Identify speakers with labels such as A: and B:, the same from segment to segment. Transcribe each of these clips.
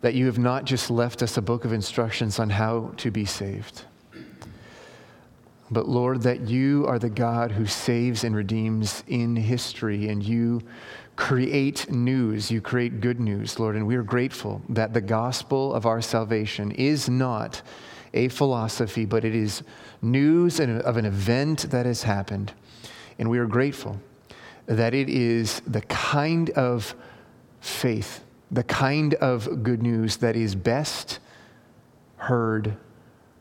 A: that you have not just left us a book of instructions on how to be saved, but Lord, that you are the God who saves and redeems in history, and you create news, you create good news, Lord. And we are grateful that the gospel of our salvation is not a philosophy, but it is news of an event that has happened. And we are grateful that it is the kind of faith, the kind of good news that is best heard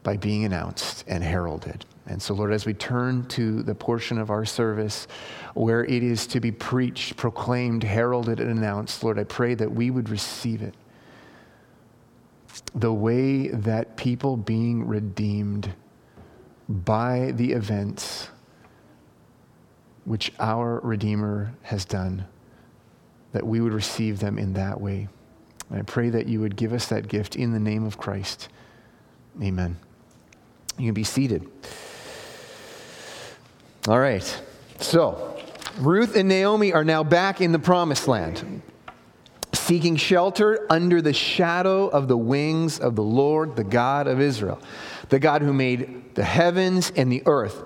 A: by being announced and heralded. And so, Lord, as we turn to the portion of our service where it is to be preached, proclaimed, heralded, and announced, Lord, I pray that we would receive it the way that people being redeemed by the events which our Redeemer has done, that we would receive them in that way. And I pray that you would give us that gift in the name of Christ. Amen. You can be seated. All right. So, Ruth and Naomi are now back in the promised land, seeking shelter under the shadow of the wings of the Lord, the God of Israel, the God who made the heavens and the earth.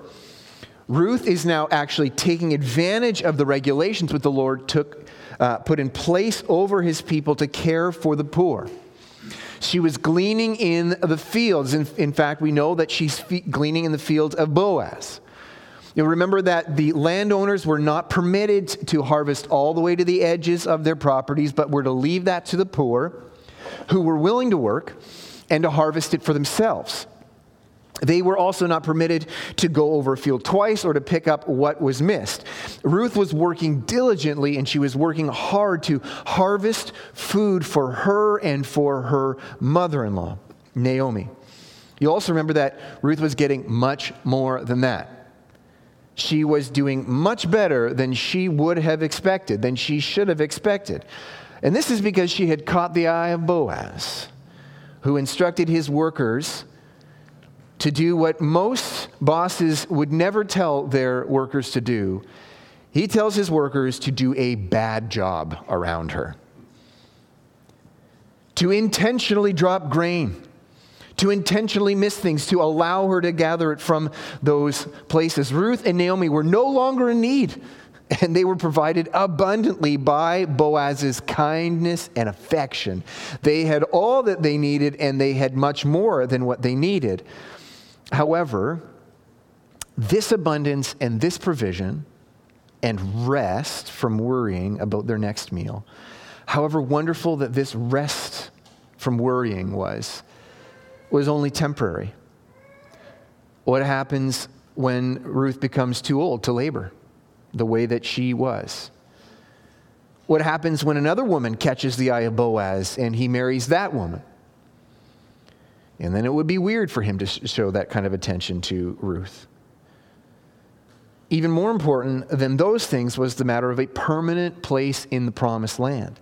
A: Ruth is now actually taking advantage of the regulations that the Lord took, uh, put in place over his people to care for the poor. She was gleaning in the fields. In, in fact, we know that she's gleaning in the fields of Boaz. You'll remember that the landowners were not permitted to harvest all the way to the edges of their properties, but were to leave that to the poor who were willing to work and to harvest it for themselves. They were also not permitted to go over a field twice or to pick up what was missed. Ruth was working diligently and she was working hard to harvest food for her and for her mother in law, Naomi. You also remember that Ruth was getting much more than that. She was doing much better than she would have expected, than she should have expected. And this is because she had caught the eye of Boaz, who instructed his workers to do what most bosses would never tell their workers to do. He tells his workers to do a bad job around her, to intentionally drop grain, to intentionally miss things, to allow her to gather it from those places. Ruth and Naomi were no longer in need, and they were provided abundantly by Boaz's kindness and affection. They had all that they needed, and they had much more than what they needed. However, this abundance and this provision and rest from worrying about their next meal, however wonderful that this rest from worrying was, was only temporary. What happens when Ruth becomes too old to labor the way that she was? What happens when another woman catches the eye of Boaz and he marries that woman? And then it would be weird for him to show that kind of attention to Ruth. Even more important than those things was the matter of a permanent place in the promised land,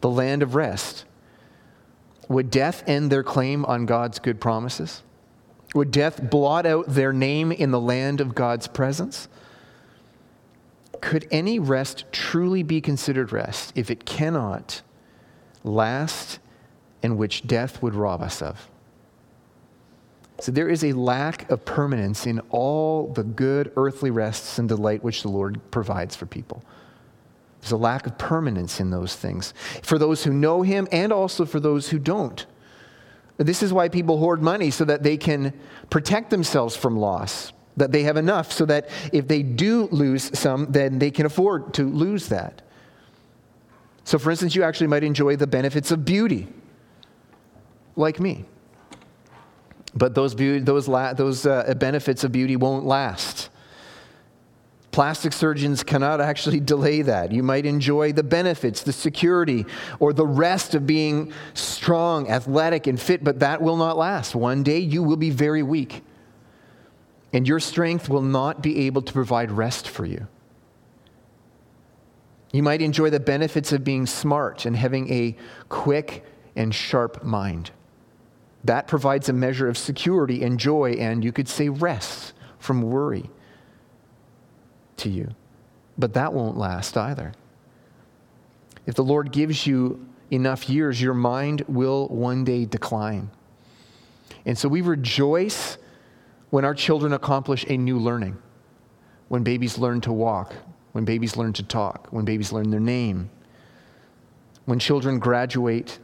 A: the land of rest. Would death end their claim on God's good promises? Would death blot out their name in the land of God's presence? Could any rest truly be considered rest if it cannot last and which death would rob us of? So there is a lack of permanence in all the good earthly rests and delight which the Lord provides for people. There's a lack of permanence in those things for those who know Him and also for those who don't. This is why people hoard money so that they can protect themselves from loss, that they have enough so that if they do lose some, then they can afford to lose that. So, for instance, you actually might enjoy the benefits of beauty, like me. But those, those, la- those uh, benefits of beauty won't last. Plastic surgeons cannot actually delay that. You might enjoy the benefits, the security, or the rest of being strong, athletic, and fit, but that will not last. One day you will be very weak, and your strength will not be able to provide rest for you. You might enjoy the benefits of being smart and having a quick and sharp mind. That provides a measure of security and joy, and you could say rest from worry to you. But that won't last either. If the Lord gives you enough years, your mind will one day decline. And so we rejoice when our children accomplish a new learning, when babies learn to walk, when babies learn to talk, when babies learn their name, when children graduate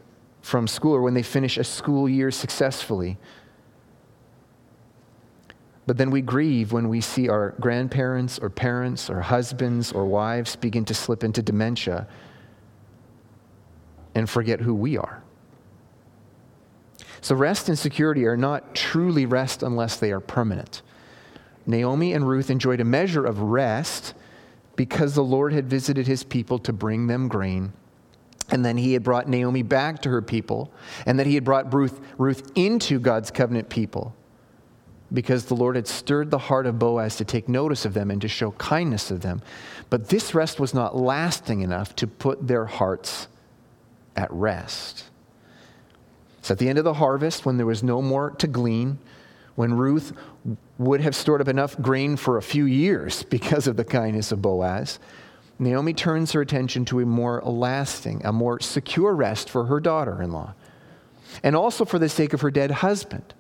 A: from school or when they finish a school year successfully. But then we grieve when we see our grandparents or parents or husbands or wives begin to slip into dementia and forget who we are. So, rest and security are not truly rest unless they are permanent. Naomi and Ruth enjoyed a measure of rest because the Lord had visited his people to bring them grain. And then he had brought Naomi back to her people, and that he had brought Ruth, Ruth into God's covenant people because the Lord had stirred the heart of Boaz to take notice of them and to show kindness of them. But this rest was not lasting enough to put their hearts at rest. So at the end of the harvest, when there was no more to glean, when Ruth would have stored up enough grain for a few years because of the kindness of Boaz, Naomi turns her attention to a more lasting, a more secure rest for her daughter in law, and also for the sake of her dead husband,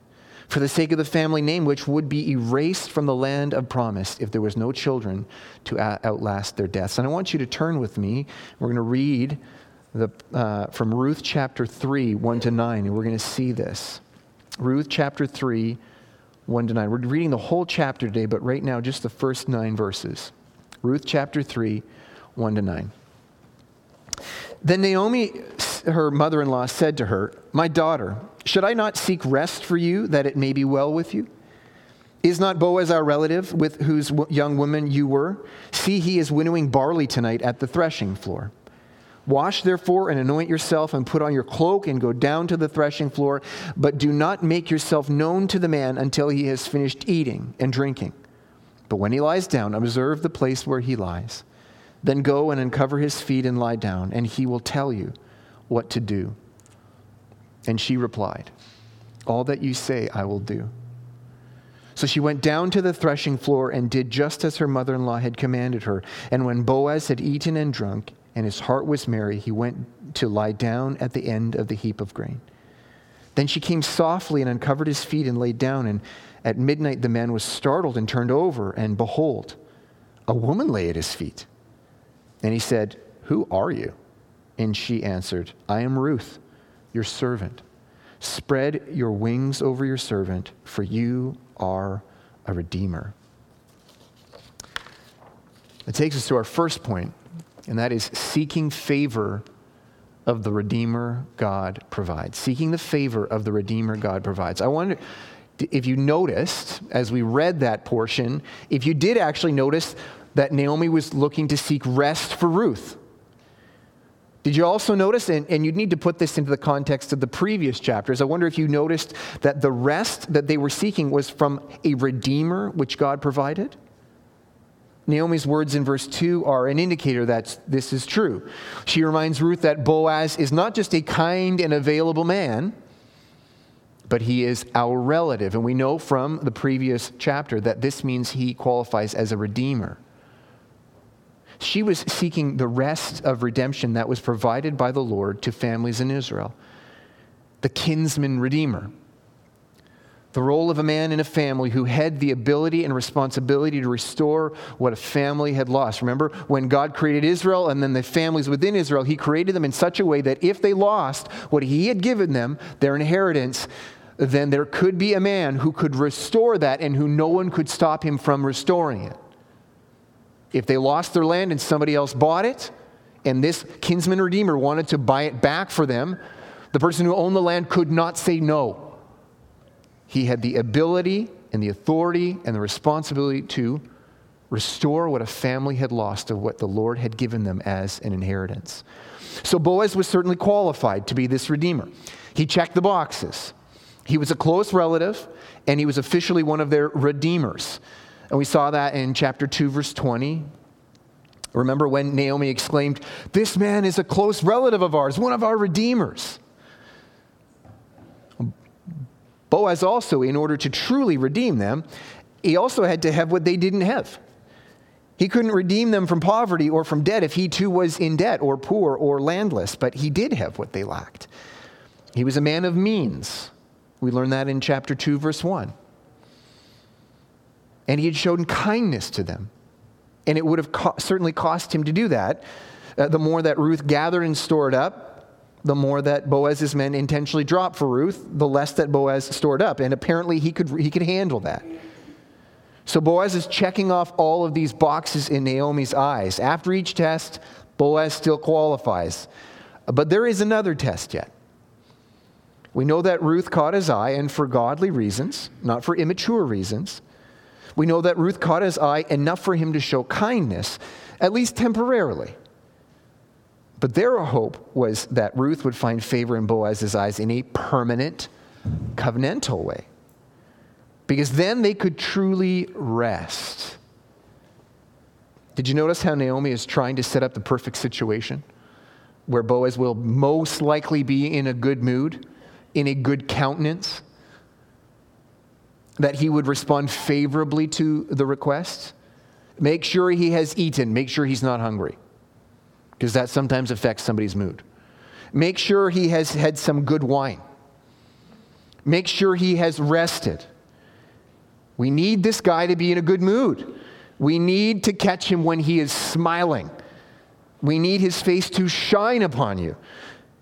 A: for the sake of the family name, which would be erased from the land of promise if there was no children to outlast their deaths. And I want you to turn with me. We're going to read the, uh, from Ruth chapter 3, 1 to 9, and we're going to see this. Ruth chapter 3, 1 to 9. We're reading the whole chapter today, but right now, just the first nine verses. Ruth chapter 3, 1 to 9. Then Naomi, her mother in law, said to her, My daughter, should I not seek rest for you that it may be well with you? Is not Boaz our relative with whose young woman you were? See, he is winnowing barley tonight at the threshing floor. Wash therefore and anoint yourself and put on your cloak and go down to the threshing floor, but do not make yourself known to the man until he has finished eating and drinking. But when he lies down, observe the place where he lies. Then go and uncover his feet and lie down, and he will tell you what to do. And she replied, All that you say I will do. So she went down to the threshing floor and did just as her mother in law had commanded her. And when Boaz had eaten and drunk, and his heart was merry, he went to lie down at the end of the heap of grain. Then she came softly and uncovered his feet and lay down. And at midnight the man was startled and turned over, and behold, a woman lay at his feet. And he said, Who are you? And she answered, I am Ruth, your servant. Spread your wings over your servant, for you are a redeemer. It takes us to our first point and that is seeking favor of the Redeemer God provides. Seeking the favor of the Redeemer God provides. I wonder if you noticed as we read that portion, if you did actually notice that Naomi was looking to seek rest for Ruth. Did you also notice, and, and you'd need to put this into the context of the previous chapters, I wonder if you noticed that the rest that they were seeking was from a Redeemer which God provided? Naomi's words in verse 2 are an indicator that this is true. She reminds Ruth that Boaz is not just a kind and available man, but he is our relative. And we know from the previous chapter that this means he qualifies as a redeemer. She was seeking the rest of redemption that was provided by the Lord to families in Israel, the kinsman redeemer the role of a man in a family who had the ability and responsibility to restore what a family had lost. Remember, when God created Israel and then the families within Israel, He created them in such a way that if they lost what He had given them, their inheritance, then there could be a man who could restore that and who no one could stop him from restoring it. If they lost their land and somebody else bought it, and this kinsman redeemer wanted to buy it back for them, the person who owned the land could not say no. He had the ability and the authority and the responsibility to restore what a family had lost of what the Lord had given them as an inheritance. So Boaz was certainly qualified to be this redeemer. He checked the boxes. He was a close relative, and he was officially one of their redeemers. And we saw that in chapter 2, verse 20. Remember when Naomi exclaimed, This man is a close relative of ours, one of our redeemers. Boaz also, in order to truly redeem them, he also had to have what they didn't have. He couldn't redeem them from poverty or from debt if he too was in debt or poor or landless, but he did have what they lacked. He was a man of means. We learn that in chapter 2, verse 1. And he had shown kindness to them. And it would have co- certainly cost him to do that. Uh, the more that Ruth gathered and stored up, the more that Boaz's men intentionally dropped for Ruth, the less that Boaz stored up. And apparently he could, he could handle that. So Boaz is checking off all of these boxes in Naomi's eyes. After each test, Boaz still qualifies. But there is another test yet. We know that Ruth caught his eye, and for godly reasons, not for immature reasons. We know that Ruth caught his eye enough for him to show kindness, at least temporarily. But their hope was that Ruth would find favor in Boaz's eyes in a permanent, covenantal way because then they could truly rest. Did you notice how Naomi is trying to set up the perfect situation where Boaz will most likely be in a good mood, in a good countenance, that he would respond favorably to the request? Make sure he has eaten, make sure he's not hungry, because that sometimes affects somebody's mood. Make sure he has had some good wine. Make sure he has rested. We need this guy to be in a good mood. We need to catch him when he is smiling. We need his face to shine upon you.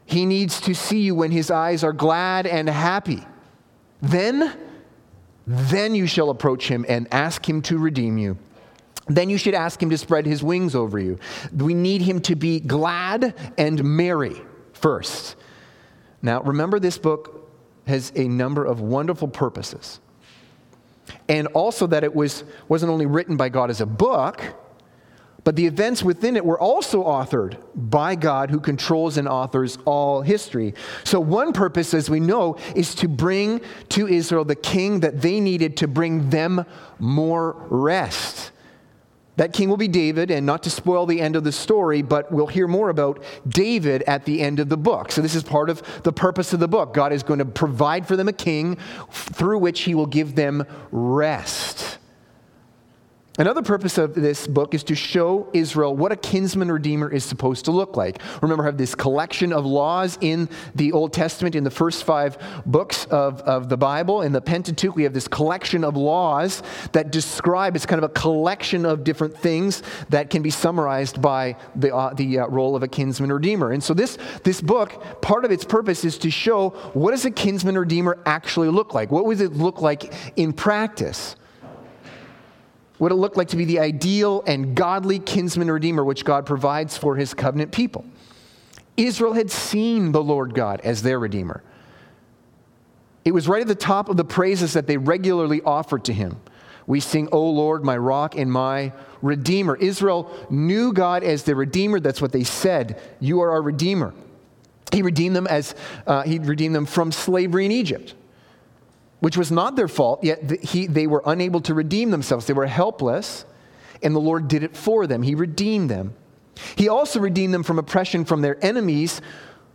A: He needs to see you when his eyes are glad and happy. Then, then you shall approach him and ask him to redeem you. Then you should ask him to spread his wings over you. We need him to be glad and merry first. Now, remember, this book has a number of wonderful purposes and also that it was, wasn't only written by God as a book, but the events within it were also authored by God who controls and authors all history. So, one purpose, as we know, is to bring to Israel the king that they needed to bring them more rest. That king will be David, and not to spoil the end of the story, but we'll hear more about David at the end of the book. So, this is part of the purpose of the book. God is going to provide for them a king through which he will give them rest. Another purpose of this book is to show Israel what a kinsman redeemer is supposed to look like. Remember, I have this collection of laws in the Old Testament, in the first five books of, of the Bible. In the Pentateuch, we have this collection of laws that describe, it's kind of a collection of different things that can be summarized by the, uh, the uh, role of a kinsman redeemer. And so this, this book, part of its purpose is to show what does a kinsman redeemer actually look like? What would it look like in practice? What it looked like to be the ideal and godly kinsman redeemer which God provides for his covenant people. Israel had seen the Lord God as their redeemer. It was right at the top of the praises that they regularly offered to him. We sing, O Lord, my rock and my redeemer. Israel knew God as their redeemer. That's what they said. You are our redeemer. He redeemed them as uh, he redeemed them from slavery in Egypt which was not their fault, yet he, they were unable to redeem themselves. They were helpless, and the Lord did it for them. He redeemed them. He also redeemed them from oppression from their enemies,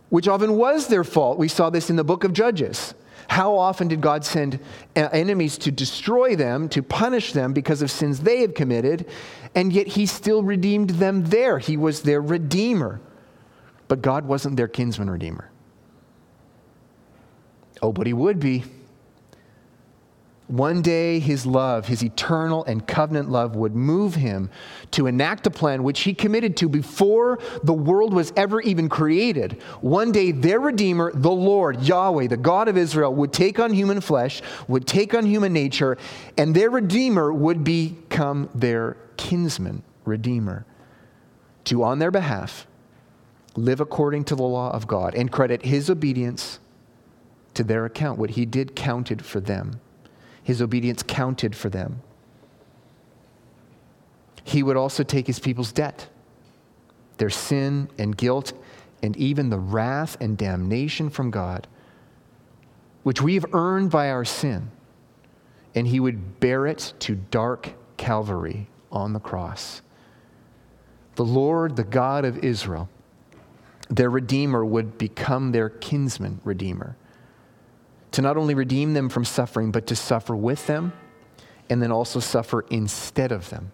A: which often was their fault. We saw this in the book of Judges. How often did God send uh, enemies to destroy them, to punish them because of sins they had committed, and yet He still redeemed them there? He was their redeemer. But God wasn't their kinsman redeemer. Oh, but He would be. One day, his love, his eternal and covenant love, would move him to enact a plan which he committed to before the world was ever even created. One day, their Redeemer, the Lord, Yahweh, the God of Israel, would take on human flesh, would take on human nature, and their Redeemer would become their kinsman Redeemer to, on their behalf, live according to the law of God and credit his obedience to their account. What he did counted for them his obedience counted for them. He would also take his people's debt, their sin and guilt, and even the wrath and damnation from God, which we have earned by our sin. And he would bear it to dark Calvary on the cross. The Lord, the God of Israel, their Redeemer, would become their kinsman Redeemer to not only redeem them from suffering, but to suffer with them and then also suffer instead of them.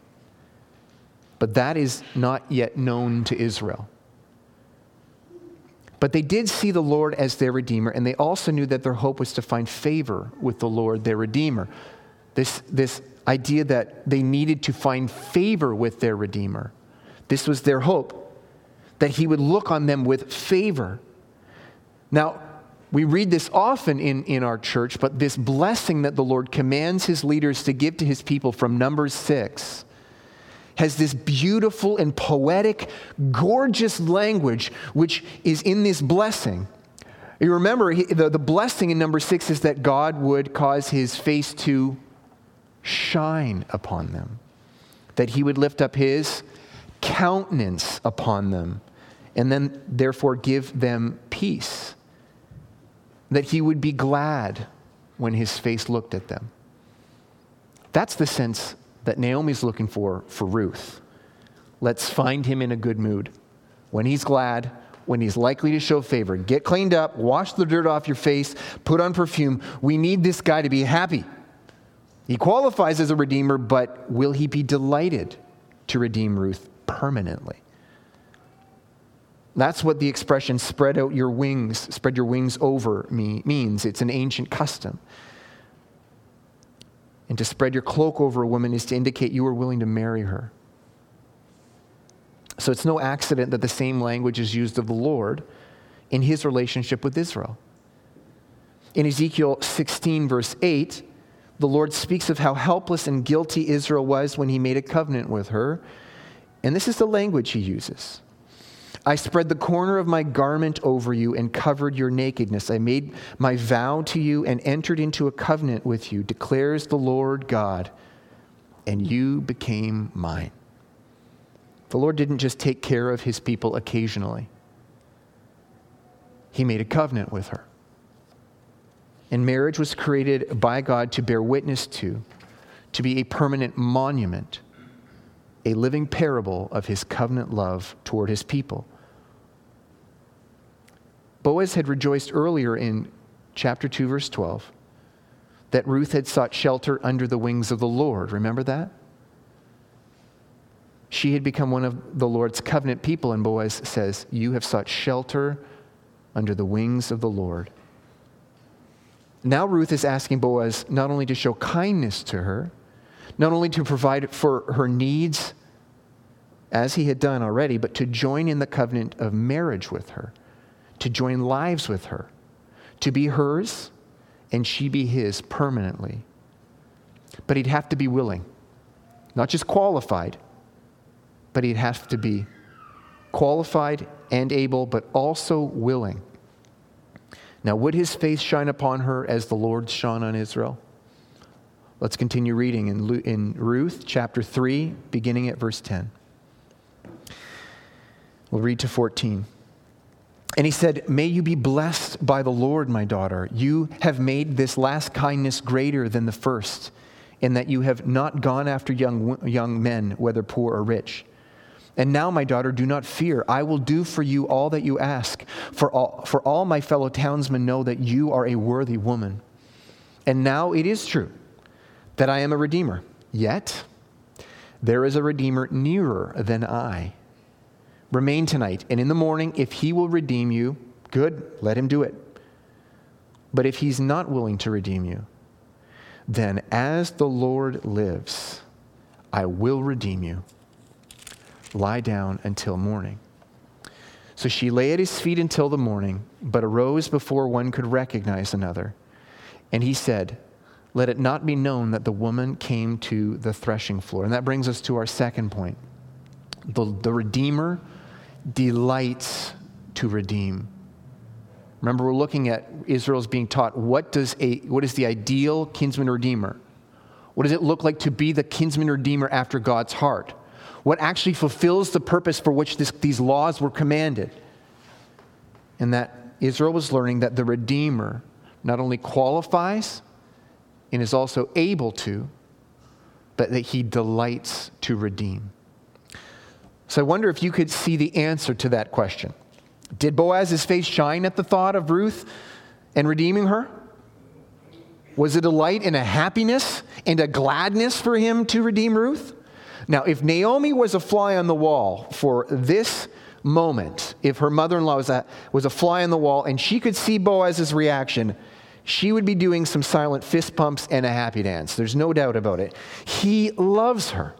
A: but that is not yet known to Israel. But they did see the Lord as their Redeemer, and they also knew that their hope was to find favor with the Lord, their Redeemer. This, this idea that they needed to find favor with their Redeemer. This was their hope, that He would look on them with favor. Now, we read this often in, in our church, but this blessing that the Lord commands His leaders to give to His people from Numbers 6 has this beautiful and poetic, gorgeous language which is in this blessing. You remember, he, the, the blessing in number six is that God would cause his face to shine upon them, that he would lift up his countenance upon them, and then therefore give them peace, that he would be glad when his face looked at them. That's the sense that Naomi's looking for for Ruth. Let's find him in a good mood. When he's glad, when he's likely to show favor, get cleaned up, wash the dirt off your face, put on perfume. We need this guy to be happy. He qualifies as a redeemer, but will he be delighted to redeem Ruth permanently? That's what the expression spread out your wings, spread your wings over me means. It's an ancient custom. And to spread your cloak over a woman is to indicate you are willing to marry her. So it's no accident that the same language is used of the Lord in his relationship with Israel. In Ezekiel 16, verse 8, the Lord speaks of how helpless and guilty Israel was when he made a covenant with her. And this is the language he uses I spread the corner of my garment over you and covered your nakedness. I made my vow to you and entered into a covenant with you, declares the Lord God, and you became mine. The Lord didn't just take care of his people occasionally, he made a covenant with her. And marriage was created by God to bear witness to, to be a permanent monument, a living parable of his covenant love toward his people. Boaz had rejoiced earlier in chapter 2, verse 12, that Ruth had sought shelter under the wings of the Lord. Remember that? She had become one of the Lord's covenant people, and Boaz says, You have sought shelter under the wings of the Lord. Now, Ruth is asking Boaz not only to show kindness to her, not only to provide for her needs as he had done already, but to join in the covenant of marriage with her to join lives with her, to be hers and she be his permanently. But he'd have to be willing, not just qualified, but he'd have to be qualified and able, but also willing. Now, would his face shine upon her as the Lord shone on Israel? Let's continue reading in, in Ruth chapter 3, beginning at verse 10. We'll read to 14. And he said, May you be blessed by the Lord, my daughter. You have made this last kindness greater than the first, in that you have not gone after young, young men, whether poor or rich. And now, my daughter, do not fear. I will do for you all that you ask, for all, for all my fellow townsmen know that you are a worthy woman. And now it is true that I am a redeemer. Yet, there is a redeemer nearer than I. Remain tonight, and in the morning, if he will redeem you, good, let him do it. But if he's not willing to redeem you, then as the Lord lives, I will redeem you. Lie down until morning. So she lay at his feet until the morning, but arose before one could recognize another. And he said, Let it not be known that the woman came to the threshing floor. And that brings us to our second point. The, the Redeemer delights to redeem. Remember, we're looking at Israel's being taught what, does a, what is the ideal kinsman redeemer? What does it look like to be the kinsman redeemer after God's heart? What actually fulfills the purpose for which this, these laws were commanded? And that Israel was learning that the redeemer not only qualifies and is also able to, but that he delights to redeem. So I wonder if you could see the answer to that question. Did Boaz's face shine at the thought of Ruth and redeeming her? Was it a light and a happiness and a gladness for him to redeem Ruth? Now, if Naomi was a fly on the wall for this moment, if her mother in law was a, was a fly on the wall and she could see Boaz's reaction, she would be doing some silent fist pumps and a happy dance. There's no doubt about it. He loves her.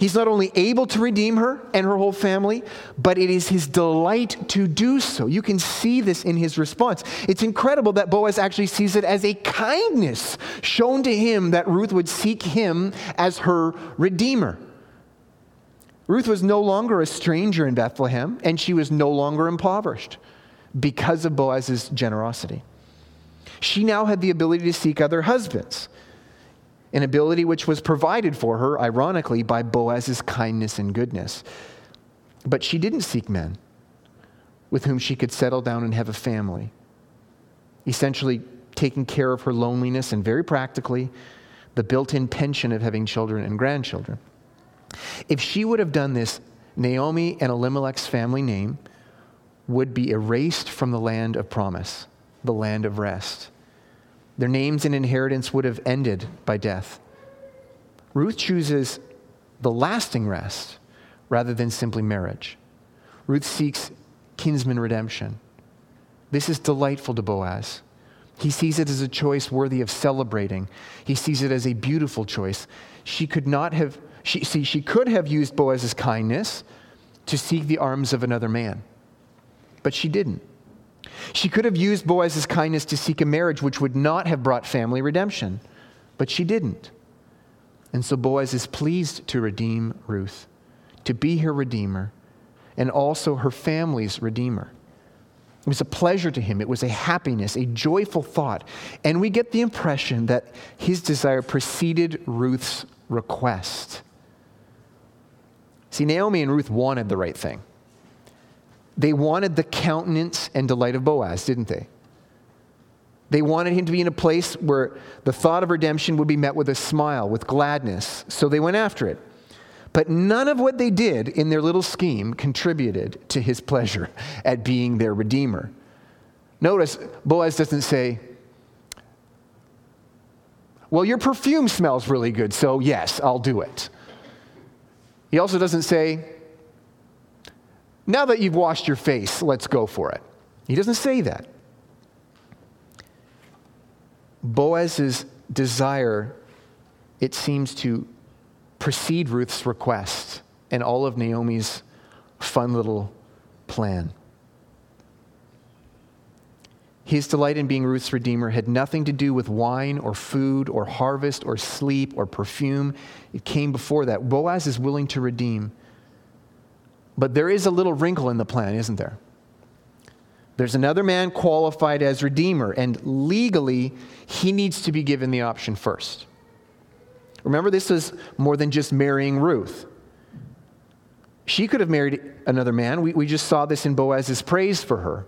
A: He's not only able to redeem her and her whole family, but it is his delight to do so. You can see this in his response. It's incredible that Boaz actually sees it as a kindness shown to him that Ruth would seek him as her redeemer. Ruth was no longer a stranger in Bethlehem, and she was no longer impoverished because of Boaz's generosity. She now had the ability to seek other husbands, an ability which was provided for her, ironically, by Boaz's kindness and goodness. But she didn't seek men with whom she could settle down and have a family, essentially taking care of her loneliness and very practically the built in pension of having children and grandchildren. If she would have done this, Naomi and Elimelech's family name would be erased from the land of promise, the land of rest. Their names and inheritance would have ended by death. Ruth chooses the lasting rest rather than simply marriage. Ruth seeks kinsman redemption. This is delightful to Boaz. He sees it as a choice worthy of celebrating. He sees it as a beautiful choice. She could not have she, see, she could have used Boaz's kindness to seek the arms of another man, but she didn't. She could have used Boaz's kindness to seek a marriage which would not have brought family redemption, but she didn't. And so Boaz is pleased to redeem Ruth, to be her redeemer, and also her family's redeemer. It was a pleasure to him. It was a happiness, a joyful thought. And we get the impression that his desire preceded Ruth's request. See, Naomi and Ruth wanted the right thing. They wanted the countenance and delight of Boaz, didn't they? They wanted him to be in a place where the thought of redemption would be met with a smile, with gladness. So they went after it. But none of what they did in their little scheme contributed to his pleasure at being their redeemer. Notice, Boaz doesn't say, Well, your perfume smells really good, so yes, I'll do it. He also doesn't say, now that you've washed your face, let's go for it. He doesn't say that. Boaz's desire, it seems to precede Ruth's request and all of Naomi's fun little plan. His delight in being Ruth's redeemer had nothing to do with wine or food or harvest or sleep or perfume. It came before that. Boaz is willing to redeem. But there is a little wrinkle in the plan, isn't there? There's another man qualified as redeemer, and legally, he needs to be given the option first. Remember, this is more than just marrying Ruth. She could have married another man. We, we just saw this in Boaz's praise for her.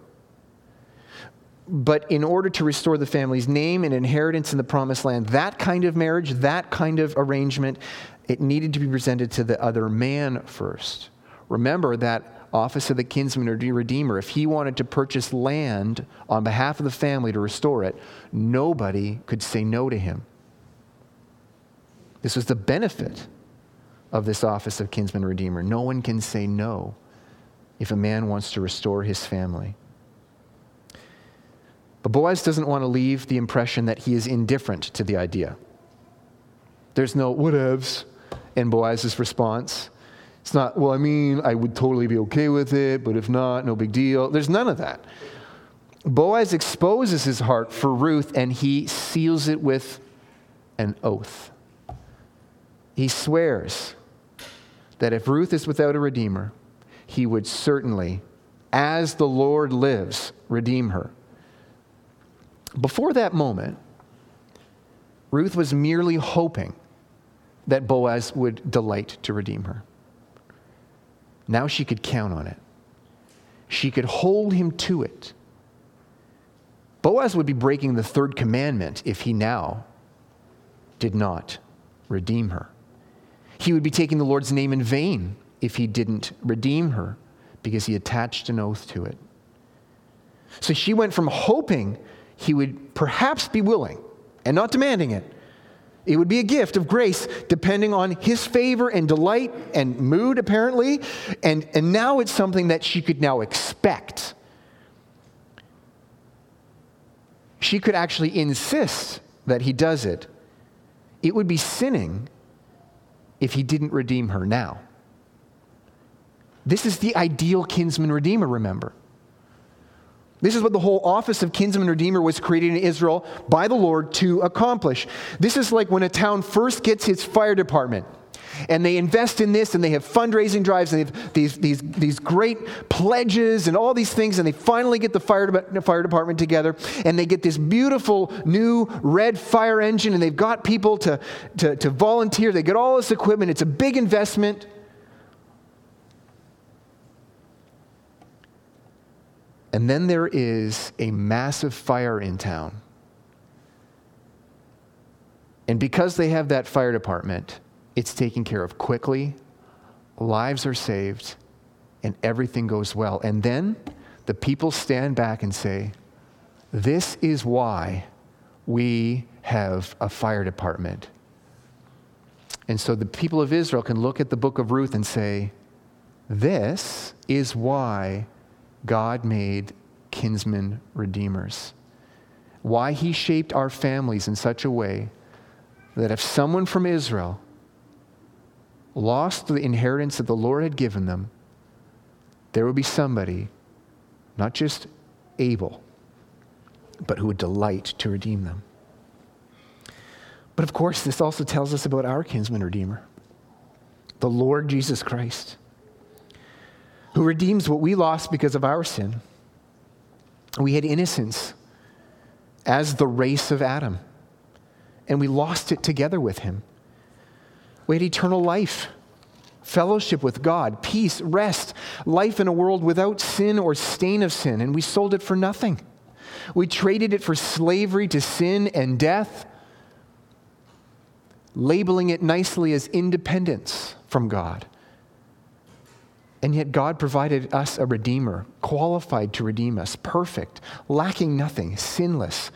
A: But in order to restore the family's name and inheritance in the promised land, that kind of marriage, that kind of arrangement, it needed to be presented to the other man first. Remember that office of the kinsman or redeemer, if he wanted to purchase land on behalf of the family to restore it, nobody could say no to him. This was the benefit of this office of kinsman redeemer. No one can say no if a man wants to restore his family. But Boaz doesn't want to leave the impression that he is indifferent to the idea. There's no whatevs in Boaz's response. It's not, well, I mean, I would totally be okay with it, but if not, no big deal. There's none of that. Boaz exposes his heart for Ruth and he seals it with an oath. He swears that if Ruth is without a redeemer, he would certainly, as the Lord lives, redeem her. Before that moment, Ruth was merely hoping that Boaz would delight to redeem her. Now she could count on it. She could hold him to it. Boaz would be breaking the third commandment if he now did not redeem her. He would be taking the Lord's name in vain if he didn't redeem her because he attached an oath to it. So she went from hoping he would perhaps be willing and not demanding it It would be a gift of grace depending on his favor and delight and mood, apparently. And, and now it's something that she could now expect. She could actually insist that he does it. It would be sinning if he didn't redeem her now. This is the ideal kinsman redeemer, remember. This is what the whole office of kinsman redeemer was created in Israel by the Lord to accomplish. This is like when a town first gets its fire department and they invest in this and they have fundraising drives and they have these, these, these great pledges and all these things and they finally get the fire, de- fire department together and they get this beautiful new red fire engine and they've got people to, to, to volunteer. They get all this equipment. It's a big investment And then there is a massive fire in town. And because they have that fire department, it's taken care of quickly, lives are saved, and everything goes well. And then the people stand back and say, This is why we have a fire department. And so the people of Israel can look at the book of Ruth and say, This is why God made kinsmen redeemers. Why he shaped our families in such a way that if someone from Israel lost the inheritance that the Lord had given them, there would be somebody, not just able, but who would delight to redeem them. But of course, this also tells us about our kinsman redeemer, the Lord Jesus Christ who redeems what we lost because of our sin. We had innocence as the race of Adam, and we lost it together with him. We had eternal life, fellowship with God, peace, rest, life in a world without sin or stain of sin, and we sold it for nothing. We traded it for slavery to sin and death, labeling it nicely as independence from God. And yet, God provided us a Redeemer, qualified to redeem us, perfect, lacking nothing, sinless.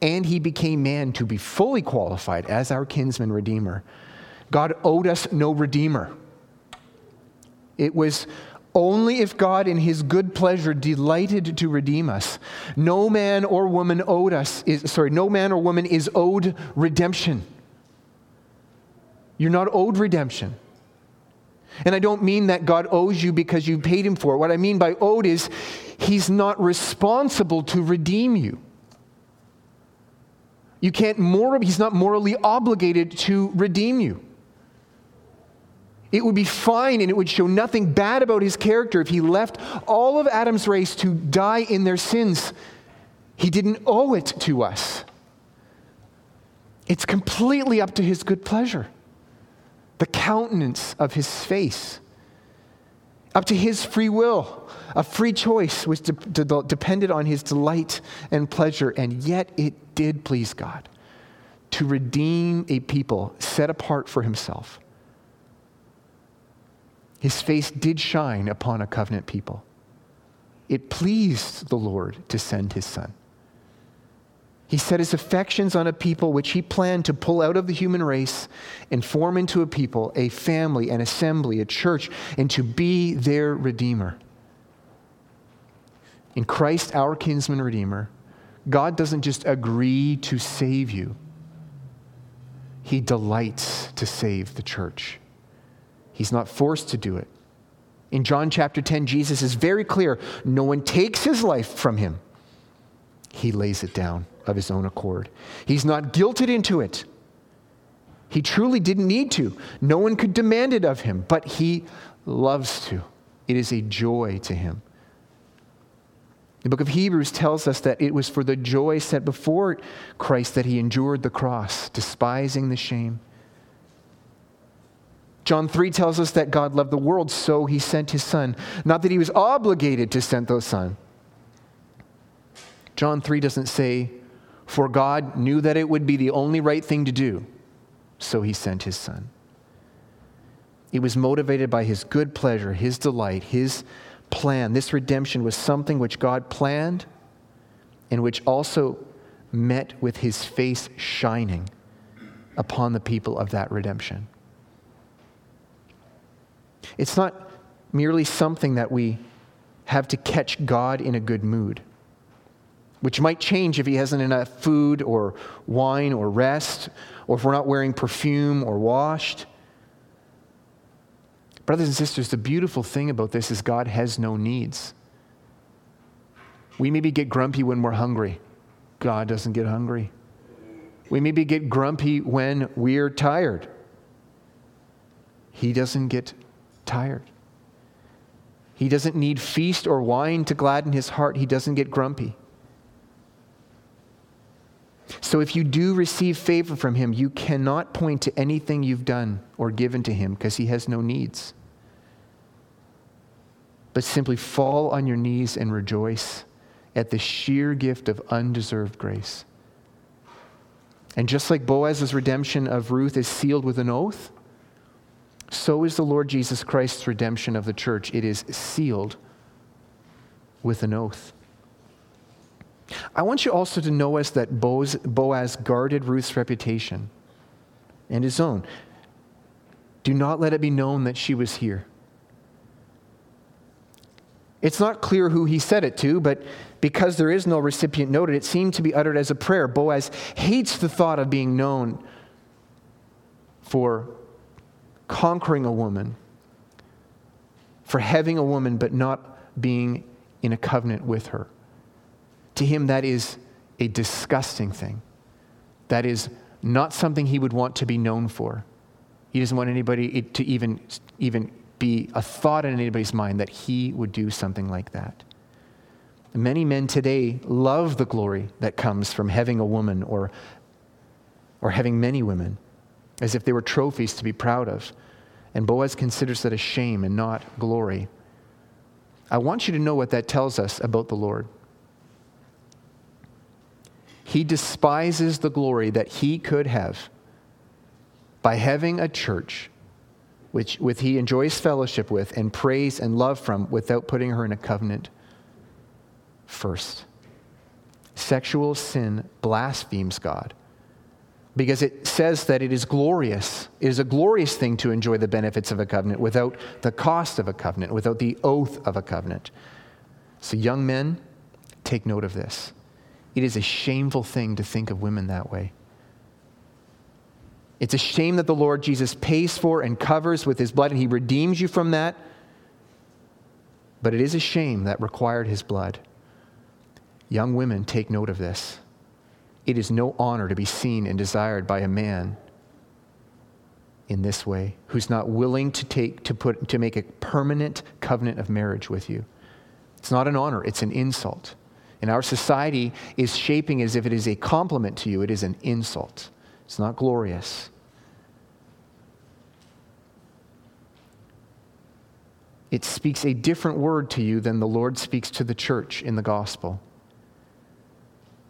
A: And He became man to be fully qualified as our kinsman Redeemer. God owed us no Redeemer. It was only if God, in His good pleasure, delighted to redeem us. No man or woman owed us, is, sorry, no man or woman is owed redemption. You're not owed redemption. And I don't mean that God owes you because you paid him for it. What I mean by owed is he's not responsible to redeem you. You can't morally, he's not morally obligated to redeem you. It would be fine and it would show nothing bad about his character if he left all of Adam's race to die in their sins. He didn't owe it to us. It's completely up to his good pleasure the countenance of his face, up to his free will. A free choice was de- de- depended on his delight and pleasure, and yet it did please God to redeem a people set apart for himself. His face did shine upon a covenant people. It pleased the Lord to send his son. He set his affections on a people which he planned to pull out of the human race and form into a people, a family, an assembly, a church, and to be their Redeemer. In Christ, our kinsman Redeemer, God doesn't just agree to save you, He delights to save the church. He's not forced to do it. In John chapter 10, Jesus is very clear no one takes his life from him, he lays it down of his own accord. He's not guilted into it. He truly didn't need to. No one could demand it of him, but he loves to. It is a joy to him. The book of Hebrews tells us that it was for the joy set before Christ that he endured the cross, despising the shame. John 3 tells us that God loved the world, so he sent his son. Not that he was obligated to send those son. John 3 doesn't say for God knew that it would be the only right thing to do, so he sent his son. It was motivated by his good pleasure, his delight, his plan. This redemption was something which God planned and which also met with his face shining upon the people of that redemption. It's not merely something that we have to catch God in a good mood, which might change if he hasn't enough food or wine or rest, or if we're not wearing perfume or washed. Brothers and sisters, the beautiful thing about this is God has no needs. We maybe get grumpy when we're hungry. God doesn't get hungry. We maybe get grumpy when we're tired. He doesn't get tired. He doesn't need feast or wine to gladden his heart. He doesn't get grumpy. So if you do receive favor from him, you cannot point to anything you've done or given to him because he has no needs. But simply fall on your knees and rejoice at the sheer gift of undeserved grace. And just like Boaz's redemption of Ruth is sealed with an oath, so is the Lord Jesus Christ's redemption of the church. It is sealed with an oath. I want you also to know us that Boaz, Boaz guarded Ruth's reputation and his own. Do not let it be known that she was here. It's not clear who he said it to, but because there is no recipient noted, it seemed to be uttered as a prayer. Boaz hates the thought of being known for conquering a woman, for having a woman but not being in a covenant with her. To him, that is a disgusting thing. That is not something he would want to be known for. He doesn't want anybody to even, even be a thought in anybody's mind that he would do something like that. Many men today love the glory that comes from having a woman or, or having many women as if they were trophies to be proud of. And Boaz considers that a shame and not glory. I want you to know what that tells us about the Lord. He despises the glory that he could have by having a church which with he enjoys fellowship with and praise and love from without putting her in a covenant first. Sexual sin blasphemes God because it says that it is glorious. It is a glorious thing to enjoy the benefits of a covenant without the cost of a covenant, without the oath of a covenant. So, young men, take note of this. It is a shameful thing to think of women that way. It's a shame that the Lord Jesus pays for and covers with his blood, and he redeems you from that. But it is a shame that required his blood. Young women, take note of this. It is no honor to be seen and desired by a man in this way who's not willing to take to put to make a permanent covenant of marriage with you. It's not an honor, it's an insult. And our society is shaping as if it is a compliment to you, it is an insult. It's not glorious. It speaks a different word to you than the Lord speaks to the church in the gospel.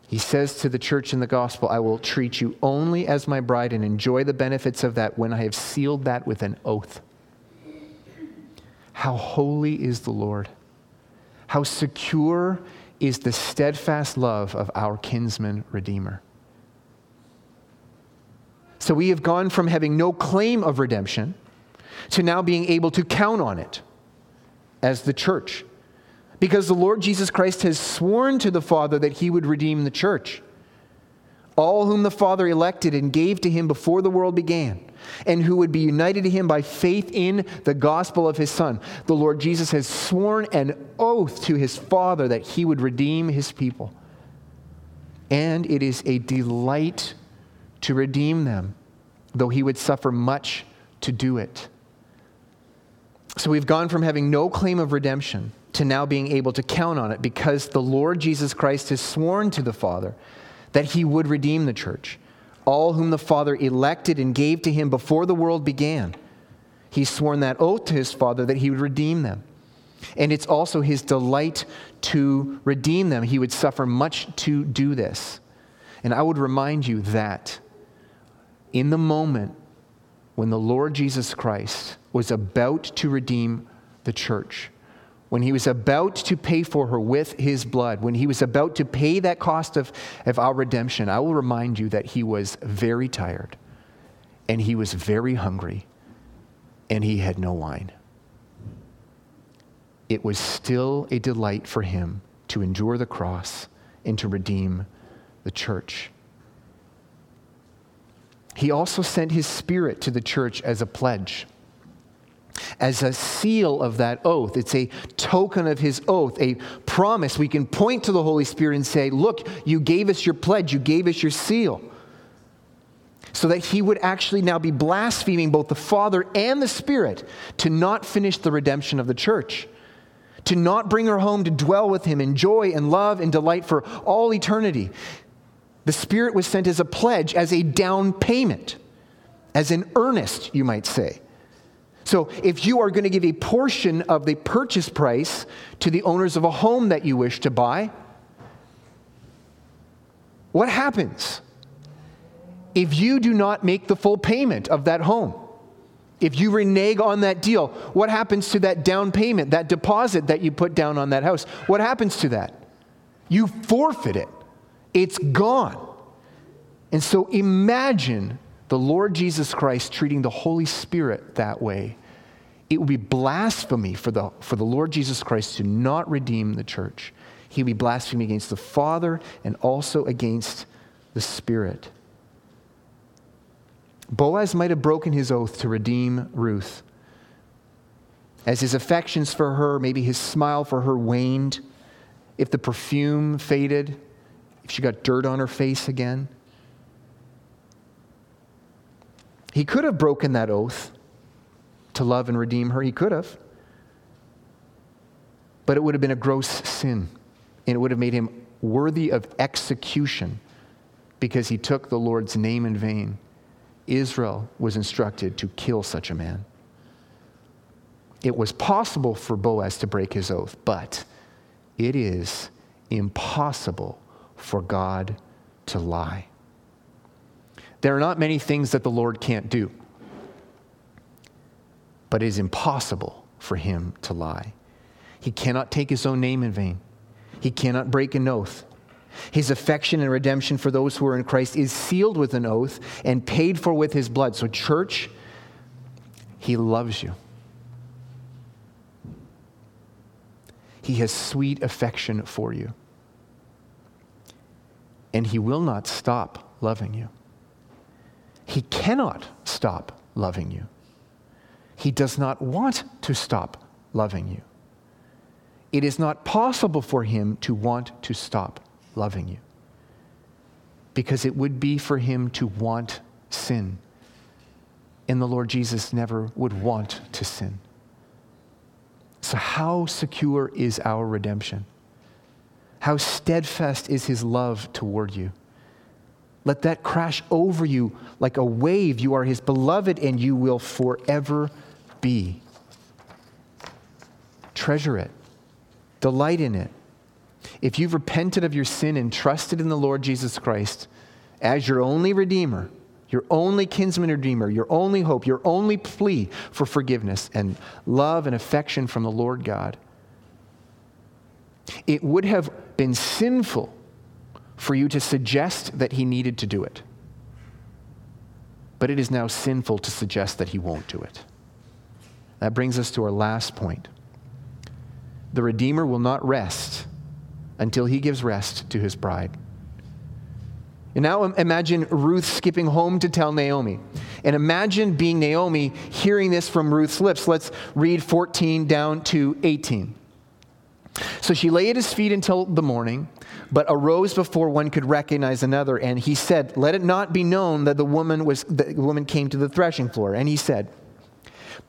A: He says to the church in the gospel, I will treat you only as my bride and enjoy the benefits of that when I have sealed that with an oath. How holy is the Lord! How secure is the steadfast love of our kinsman Redeemer. So we have gone from having no claim of redemption to now being able to count on it as the church because the Lord Jesus Christ has sworn to the Father that he would redeem the church. All whom the Father elected and gave to him before the world began, and who would be united to him by faith in the gospel of his Son. The Lord Jesus has sworn an oath to his Father that he would redeem his people. And it is a delight to redeem them, though he would suffer much to do it. So we've gone from having no claim of redemption to now being able to count on it because the Lord Jesus Christ has sworn to the Father that he would redeem the church, all whom the Father elected and gave to him before the world began. He's sworn that oath to his Father that he would redeem them. And it's also his delight to redeem them. He would suffer much to do this. And I would remind you that in the moment when the Lord Jesus Christ was about to redeem the church, when he was about to pay for her with his blood, when he was about to pay that cost of, of our redemption, I will remind you that he was very tired and he was very hungry, and he had no wine. It was still a delight for him to endure the cross and to redeem the church. He also sent his spirit to the church as a pledge, as a seal of that oath. It's a token of his oath, a promise. We can point to the Holy Spirit and say, Look, you gave us your pledge, you gave us your seal so that he would actually now be blaspheming both the Father and the Spirit to not finish the redemption of the church, to not bring her home to dwell with him in joy and love and delight for all eternity. The Spirit was sent as a pledge, as a down payment, as an earnest, you might say. So, if you are going to give a portion of the purchase price to the owners of a home that you wish to buy, what happens? if you do not make the full payment of that home, if you renege on that deal, what happens to that down payment, that deposit that you put down on that house? What happens to that? You forfeit it, it's gone. And so imagine the Lord Jesus Christ treating the Holy Spirit that way. It would be blasphemy for the, for the Lord Jesus Christ to not redeem the church. He would be blasphemy against the Father and also against the Spirit. Boaz might have broken his oath to redeem Ruth. As his affections for her, maybe his smile for her waned, if the perfume faded, if she got dirt on her face again. He could have broken that oath to love and redeem her. He could have. But it would have been a gross sin, and it would have made him worthy of execution because he took the Lord's name in vain. Israel was instructed to kill such a man. It was possible for Boaz to break his oath, but it is impossible for God to lie. There are not many things that the Lord can't do, but it is impossible for him to lie. He cannot take his own name in vain, he cannot break an oath. His affection and redemption for those who are in Christ is sealed with an oath and paid for with his blood. So, church, he loves you. He has sweet affection for you. And he will not stop loving you. He cannot stop loving you. He does not want to stop loving you. It is not possible for him to want to stop loving you. Because it would be for him to want sin. And the Lord Jesus never would want to sin. So, how secure is our redemption? How steadfast is his love toward you? Let that crash over you like a wave. You are his beloved, and you will forever be. Treasure it, delight in it. If you've repented of your sin and trusted in the Lord Jesus Christ as your only Redeemer, your only kinsman redeemer, your only hope, your only plea for forgiveness and love and affection from the Lord God, it would have been sinful for you to suggest that he needed to do it. But it is now sinful to suggest that he won't do it. That brings us to our last point. The Redeemer will not rest until he gives rest to his bride. And now imagine Ruth skipping home to tell Naomi. And imagine being Naomi hearing this from Ruth's lips. Let's read 14 down to 18. So she lay at his feet until the morning, but arose before one could recognize another. And he said, Let it not be known that the woman, was, the woman came to the threshing floor. And he said,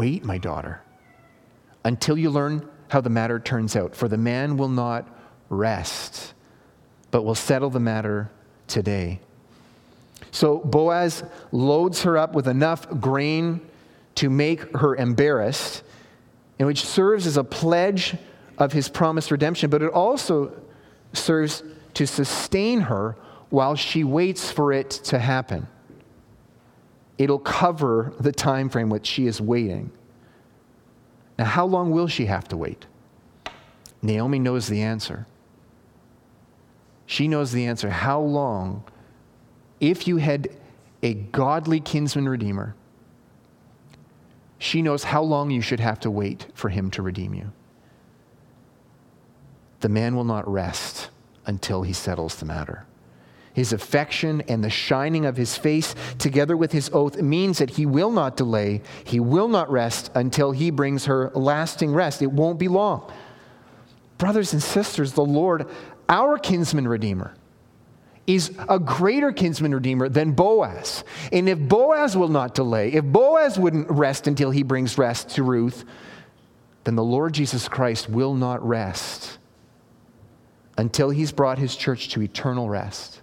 A: Wait, my daughter, until you learn how the matter turns out. For the man will not rest, but will settle the matter today. So Boaz loads her up with enough grain to make her embarrassed, and which serves as a pledge of his promised redemption, but it also serves to sustain her while she waits for it to happen. It'll cover the time frame which she is waiting. Now, how long will she have to wait? Naomi knows the answer. She knows the answer. How long, if you had a godly kinsman redeemer, she knows how long you should have to wait for him to redeem you. The man will not rest until he settles the matter. His affection and the shining of his face, together with his oath, means that he will not delay, he will not rest until he brings her lasting rest. It won't be long. Brothers and sisters, the Lord, our kinsman redeemer, is a greater kinsman redeemer than Boaz. And if Boaz will not delay, if Boaz wouldn't rest until he brings rest to Ruth, then the Lord Jesus Christ will not rest until he's brought his church to eternal rest.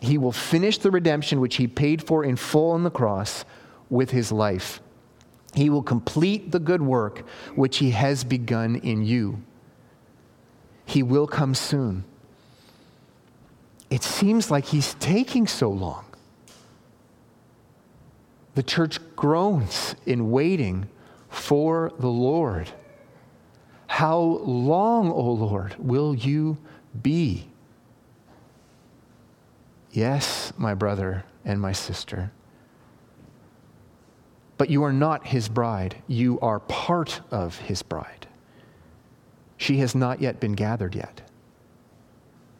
A: He will finish the redemption which he paid for in full on the cross with his life. He will complete the good work which he has begun in you. He will come soon. It seems like he's taking so long. The church groans in waiting for the Lord. How long, O Lord, will you be? Yes, my brother and my sister. But you are not his bride. You are part of his bride. She has not yet been gathered yet.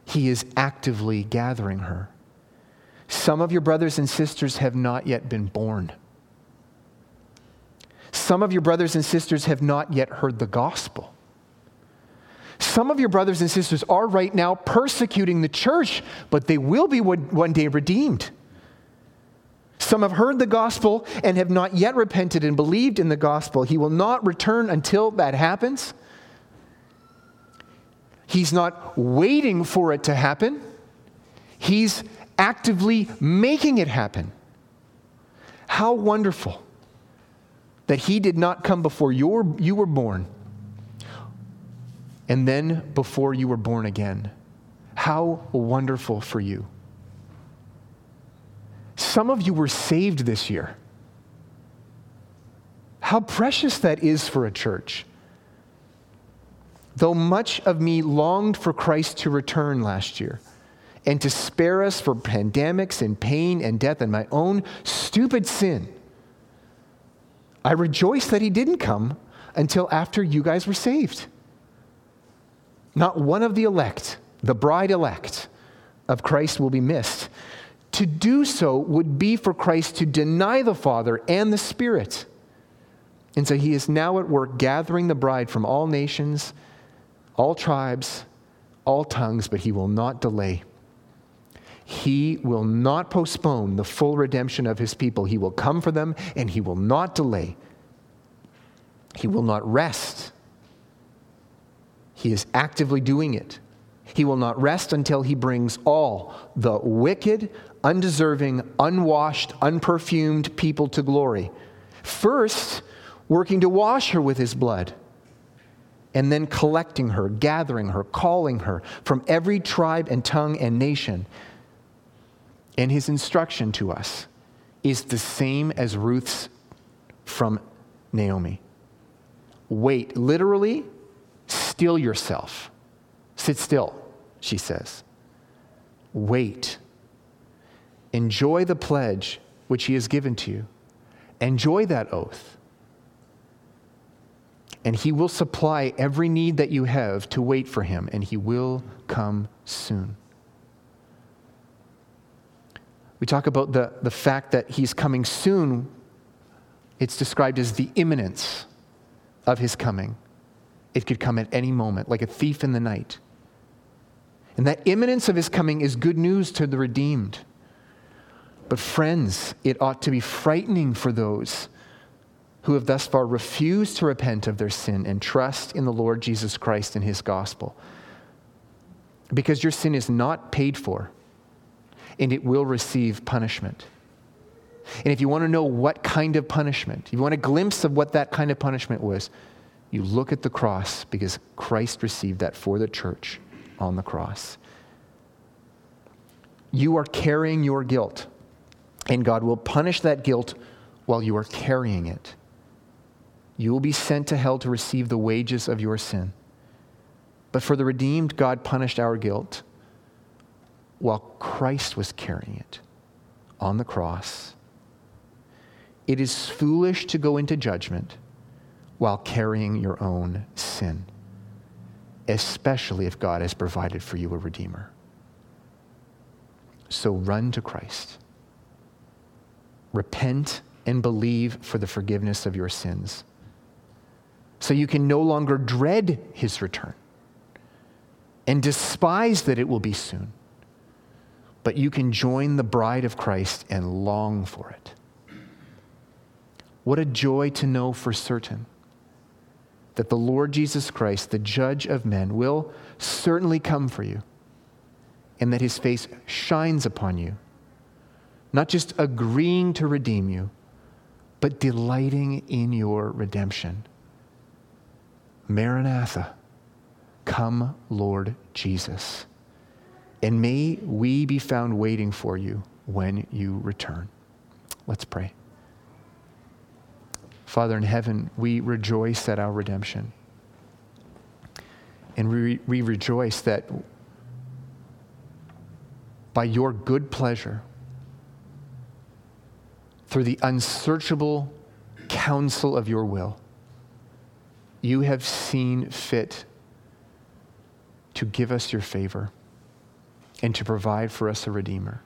A: He is actively gathering her. Some of your brothers and sisters have not yet been born. Some of your brothers and sisters have not yet heard the gospel. Some of your brothers and sisters are right now persecuting the church, but they will be one day redeemed. Some have heard the gospel and have not yet repented and believed in the gospel. He will not return until that happens. He's not waiting for it to happen, He's actively making it happen. How wonderful that He did not come before you were born and then before you were born again. How wonderful for you. Some of you were saved this year. How precious that is for a church. Though much of me longed for Christ to return last year and to spare us for pandemics and pain and death and my own stupid sin, I rejoice that he didn't come until after you guys were saved. Not one of the elect, the bride elect of Christ, will be missed. To do so would be for Christ to deny the Father and the Spirit. And so he is now at work gathering the bride from all nations, all tribes, all tongues, but he will not delay. He will not postpone the full redemption of his people. He will come for them and he will not delay. He will not rest he is actively doing it. He will not rest until he brings all the wicked, undeserving, unwashed, unperfumed people to glory. First, working to wash her with his blood, and then collecting her, gathering her, calling her from every tribe and tongue and nation. And his instruction to us is the same as Ruth's from Naomi. Wait, literally, Still yourself. Sit still, she says. Wait. Enjoy the pledge which he has given to you. Enjoy that oath. And he will supply every need that you have to wait for him, and he will come soon. We talk about the, the fact that he's coming soon. It's described as the imminence of his coming. It could come at any moment, like a thief in the night. And that imminence of his coming is good news to the redeemed. But, friends, it ought to be frightening for those who have thus far refused to repent of their sin and trust in the Lord Jesus Christ and his gospel. Because your sin is not paid for, and it will receive punishment. And if you want to know what kind of punishment, if you want a glimpse of what that kind of punishment was, you look at the cross because Christ received that for the church on the cross. You are carrying your guilt, and God will punish that guilt while you are carrying it. You will be sent to hell to receive the wages of your sin. But for the redeemed, God punished our guilt while Christ was carrying it on the cross. It is foolish to go into judgment while carrying your own sin, especially if God has provided for you a Redeemer. So run to Christ. Repent and believe for the forgiveness of your sins. So you can no longer dread his return and despise that it will be soon, but you can join the bride of Christ and long for it. What a joy to know for certain that the Lord Jesus Christ, the judge of men, will certainly come for you and that his face shines upon you, not just agreeing to redeem you, but delighting in your redemption. Maranatha, come, Lord Jesus. And may we be found waiting for you when you return. Let's pray. Father in heaven, we rejoice at our redemption. And we, we rejoice that by your good pleasure, through the unsearchable counsel of your will, you have seen fit to give us your favor and to provide for us a Redeemer.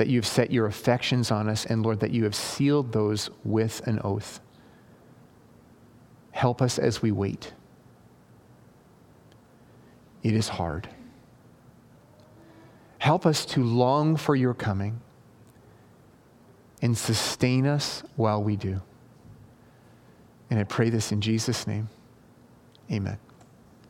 A: That you've set your affections on us, and Lord, that you have sealed those with an oath. Help us as we wait. It is hard. Help us to long for your coming and sustain us while we do. And I pray this in Jesus' name. Amen.